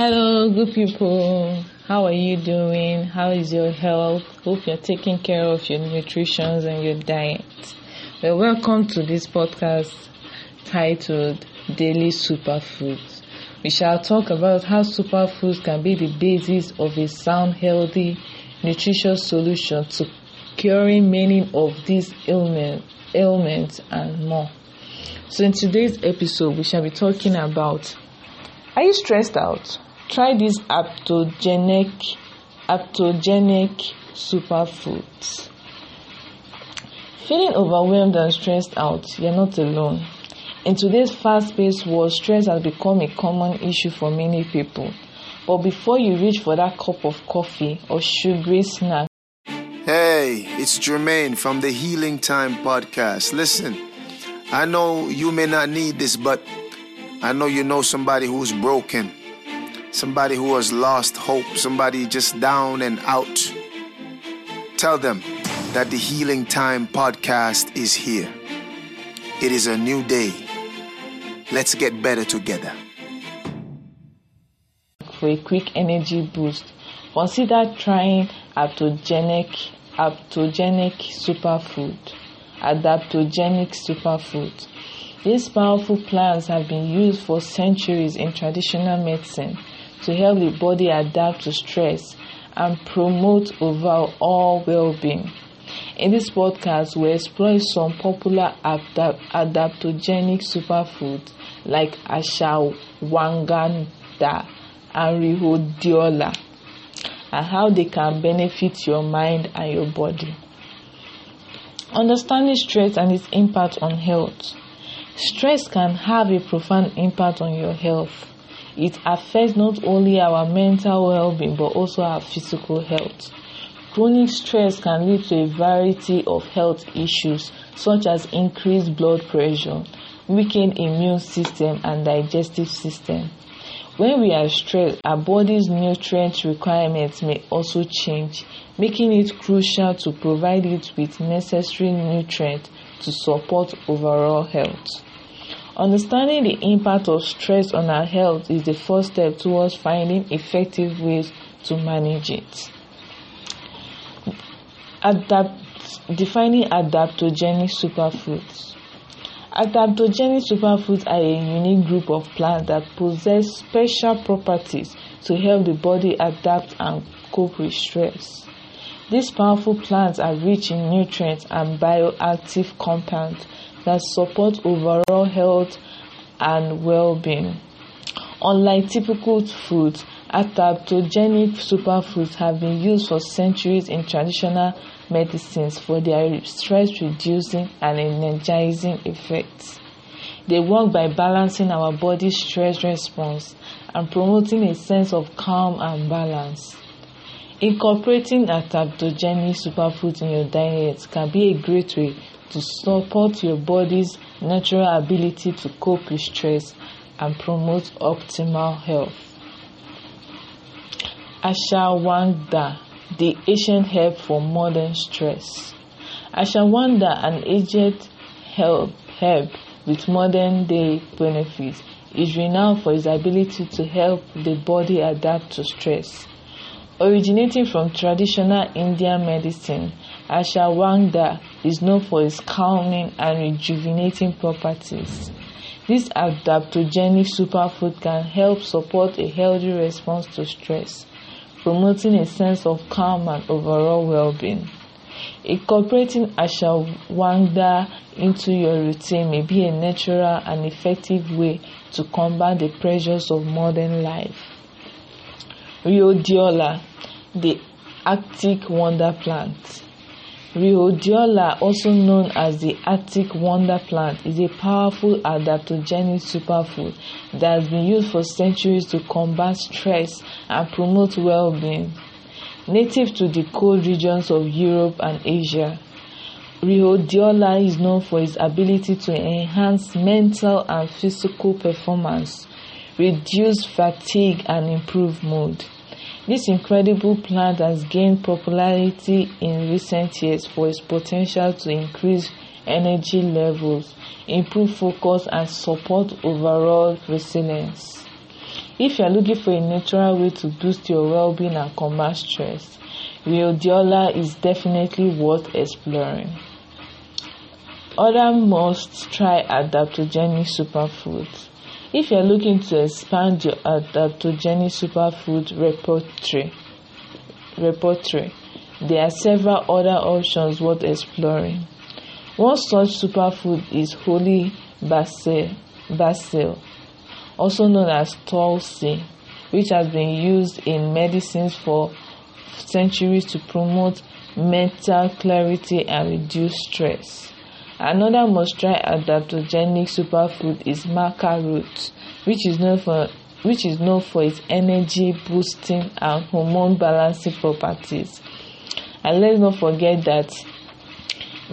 Hello, good people. How are you doing? How is your health? Hope you're taking care of your nutrition and your diet. Well, welcome to this podcast titled Daily Superfoods. We shall talk about how superfoods can be the basis of a sound, healthy, nutritious solution to curing many of these ailments, ailments and more. So, in today's episode, we shall be talking about Are you stressed out? Try these aptogenic, aptogenic superfoods. Feeling overwhelmed and stressed out, you're not alone. In today's fast paced world, stress has become a common issue for many people. But before you reach for that cup of coffee or sugary snack, Hey, it's Jermaine from the Healing Time podcast. Listen, I know you may not need this, but I know you know somebody who's broken, somebody who has lost hope, somebody just down and out. Tell them that the Healing Time podcast is here. It is a new day. Let's get better together. for a quick energy boost, consider trying adaptogenic adaptogenic superfood. Adaptogenic superfood. These powerful plants have been used for centuries in traditional medicine to help the body adapt to stress and promote overall well-being. In this podcast, we explore some popular adapt- adaptogenic superfoods like ashwagandha and rhodiola and how they can benefit your mind and your body. Understanding stress and its impact on health. Stress can have a profound impact on your health. It affects not only our mental well being but also our physical health. Chronic stress can lead to a variety of health issues such as increased blood pressure, weakened immune system, and digestive system. When we are stressed, our body's nutrient requirements may also change, making it crucial to provide it with necessary nutrients to support overall health. Understanding the impact of stress on our health is the first step towards finding effective ways to manage it. Adapt, defining adaptogenic superfoods. Adaptogenic superfoods are a unique group of plants that possess special properties to help the body adapt and cope with stress. These powerful plants are rich in nutrients and bioactive compounds that support overall health and well-being. Unlike typical foods, adaptogenic superfoods have been used for centuries in traditional medicines for their stress reducing and energizing effects. They work by balancing our body's stress response and promoting a sense of calm and balance. Incorporating adaptogenic superfoods in your diet can be a great way to support your body's natural ability to cope with stress and promote optimal health. Ashwagandha, the ancient herb for modern stress. Ashwagandha, an ancient herb, herb with modern day benefits, is renowned for its ability to help the body adapt to stress. Originating from traditional Indian medicine, ashwagandha is known for its calming and rejuvenating properties. This adaptogenic superfood can help support a healthy response to stress, promoting a sense of calm and overall well-being. Incorporating ashwagandha into your routine may be a natural and effective way to combat the pressures of modern life. Rhodiola, the Arctic wonder plant. Rhodiola, also known as the Arctic wonder plant, is a powerful adaptogenic superfood that has been used for centuries to combat stress and promote well-being. Native to the cold regions of Europe and Asia, Rhodiola is known for its ability to enhance mental and physical performance, reduce fatigue, and improve mood. This incredible plant has gained popularity in recent years for its potential to increase energy levels, improve focus, and support overall resilience. If you are looking for a natural way to boost your well being and combat stress, Rhodiola is definitely worth exploring. Other must try adaptogenic superfoods. If you are looking to expand your adaptogenic superfood repertoire, there are several other options worth exploring. One such superfood is holy basil, basil also known as tulsi, which has been used in medicines for centuries to promote mental clarity and reduce stress. Another must try adaptogenic superfood is maca root, which is known for which is known for its energy boosting and hormone balancing properties. And let's not forget that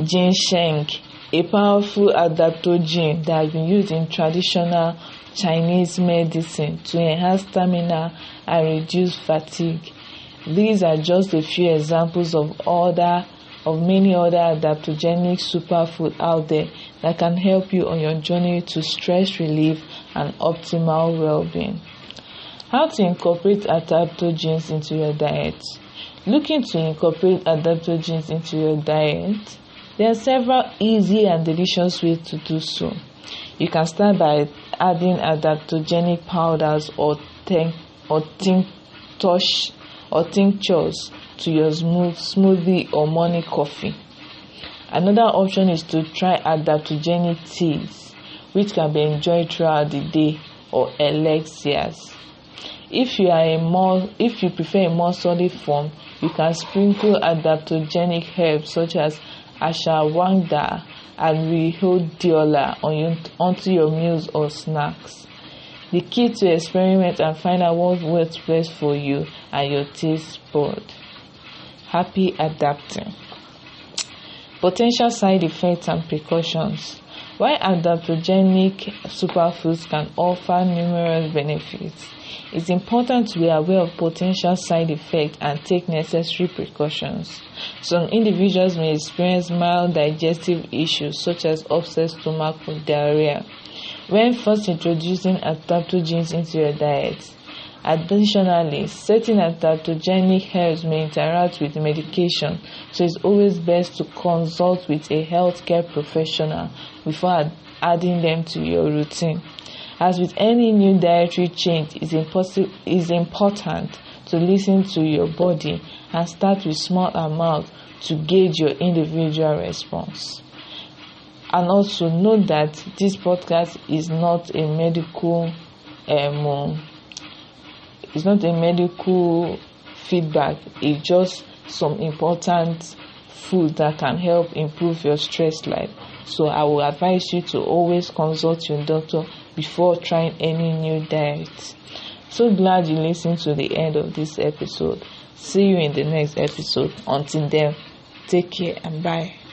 ginseng, a powerful adaptogen that has been used in traditional Chinese medicine to enhance stamina and reduce fatigue. These are just a few examples of other of many other adaptogenic superfood out there that can help you on your journey to stress relief and optimal well-being. How to incorporate adaptogens into your diet? Looking to incorporate adaptogens into your diet? There are several easy and delicious ways to do so. You can start by adding adaptogenic powders or, ten- or tinctures or tinctures to your smooth, smoothie or morning coffee. Another option is to try adaptogenic teas, which can be enjoyed throughout the day, or elixirs. If you are a more, if you prefer a more solid form, you can sprinkle adaptogenic herbs such as ashwagandha and rhodiola on your, onto your meals or snacks. The key to experiment and find out what works best for you and your taste bud happy adapting. Potential side effects and precautions. While adaptogenic superfoods can offer numerous benefits, it's important to be aware of potential side effects and take necessary precautions. Some individuals may experience mild digestive issues such as upset stomach or diarrhea. When first introducing adaptogens into your diet, Additionally, certain adaptogenic herbs may interact with medication, so it's always best to consult with a healthcare professional before adding them to your routine. As with any new dietary change, it's, it's important to listen to your body and start with small amounts to gauge your individual response. And also note that this podcast is not a medical um, it's not a medical feedback. It's just some important food that can help improve your stress life. So i will advise you to always consult your doctor before trying any new diet. So glad you listened to the end of this episode. See you in the next episode. Until then take care and bye